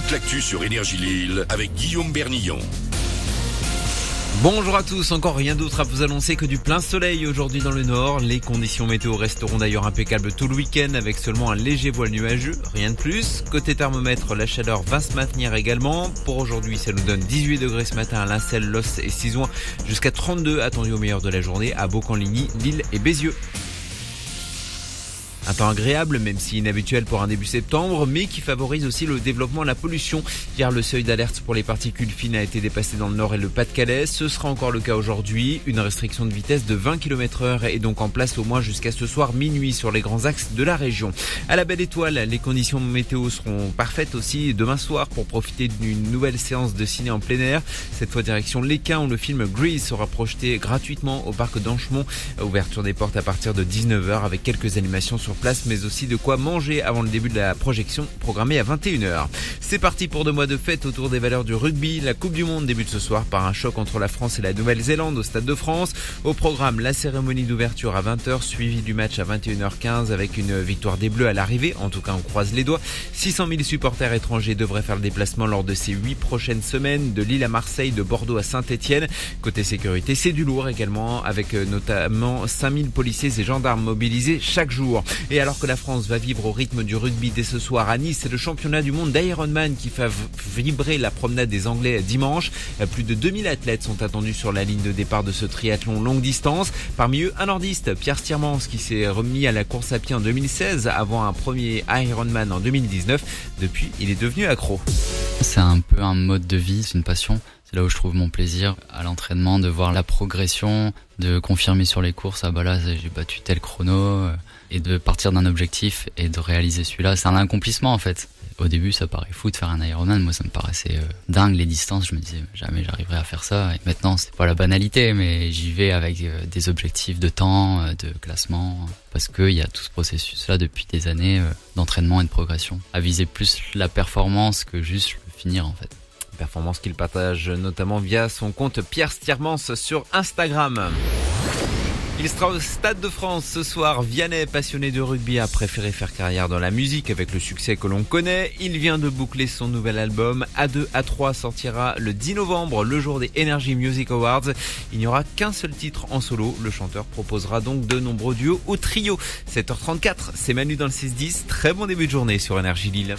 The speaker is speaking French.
toute l'actu sur Énergie Lille avec Guillaume Bernillon. Bonjour à tous, encore rien d'autre à vous annoncer que du plein soleil aujourd'hui dans le nord. Les conditions météo resteront d'ailleurs impeccables tout le week-end avec seulement un léger voile nuageux, rien de plus. Côté thermomètre, la chaleur va se maintenir également. Pour aujourd'hui, ça nous donne 18 degrés ce matin à Lincel, Los et Cisoin, jusqu'à 32 attendus au meilleur de la journée à Beaucamp-Ligny, Lille et Bézieux. Un temps agréable, même si inhabituel pour un début septembre, mais qui favorise aussi le développement de la pollution. Hier, le seuil d'alerte pour les particules fines a été dépassé dans le nord et le Pas-de-Calais. Ce sera encore le cas aujourd'hui. Une restriction de vitesse de 20 km heure est donc en place au moins jusqu'à ce soir minuit sur les grands axes de la région. À la belle étoile, les conditions météo seront parfaites aussi demain soir pour profiter d'une nouvelle séance de ciné en plein air. Cette fois direction l'Équin où le film Grease sera projeté gratuitement au parc d'Anchemont. Ouverture des portes à partir de 19h avec quelques animations sur place, mais aussi de quoi manger avant le début de la projection programmée à 21h. C'est parti pour deux mois de fête autour des valeurs du rugby. La Coupe du Monde débute ce soir par un choc entre la France et la Nouvelle-Zélande au Stade de France. Au programme, la cérémonie d'ouverture à 20h, suivie du match à 21h15 avec une victoire des Bleus à l'arrivée. En tout cas, on croise les doigts. 600 000 supporters étrangers devraient faire le déplacement lors de ces huit prochaines semaines, de Lille à Marseille, de Bordeaux à Saint-Etienne. Côté sécurité, c'est du lourd également, avec euh, notamment 5000 policiers et gendarmes mobilisés chaque jour. Et alors que la France va vivre au rythme du rugby dès ce soir à Nice, c'est le championnat du monde d'Ironman qui fait vibrer la promenade des Anglais dimanche. Plus de 2000 athlètes sont attendus sur la ligne de départ de ce triathlon longue distance. Parmi eux, un nordiste, Pierre Stiermans, qui s'est remis à la course à pied en 2016 avant un premier Ironman en 2019. Depuis, il est devenu accro. C'est un peu un mode de vie, c'est une passion. C'est là où je trouve mon plaisir à l'entraînement, de voir la progression, de confirmer sur les courses, ah bah là j'ai battu tel chrono, euh, et de partir d'un objectif et de réaliser celui-là. C'est un accomplissement en fait. Au début ça paraît fou de faire un Ironman, moi ça me paraissait euh, dingue les distances, je me disais jamais j'arriverai à faire ça. Et maintenant c'est pas la banalité, mais j'y vais avec euh, des objectifs de temps, de classement, parce qu'il y a tout ce processus-là depuis des années d'entraînement et de progression. À viser plus la performance que juste le finir en fait. Performance qu'il partage notamment via son compte Pierre Stiermans sur Instagram. Il sera au Stade de France ce soir. Vianney, passionné de rugby, a préféré faire carrière dans la musique avec le succès que l'on connaît. Il vient de boucler son nouvel album. A2, A3 sortira le 10 novembre, le jour des Energy Music Awards. Il n'y aura qu'un seul titre en solo. Le chanteur proposera donc de nombreux duos au trio. 7h34, c'est Manu dans le 6-10. Très bon début de journée sur Énergie Lille.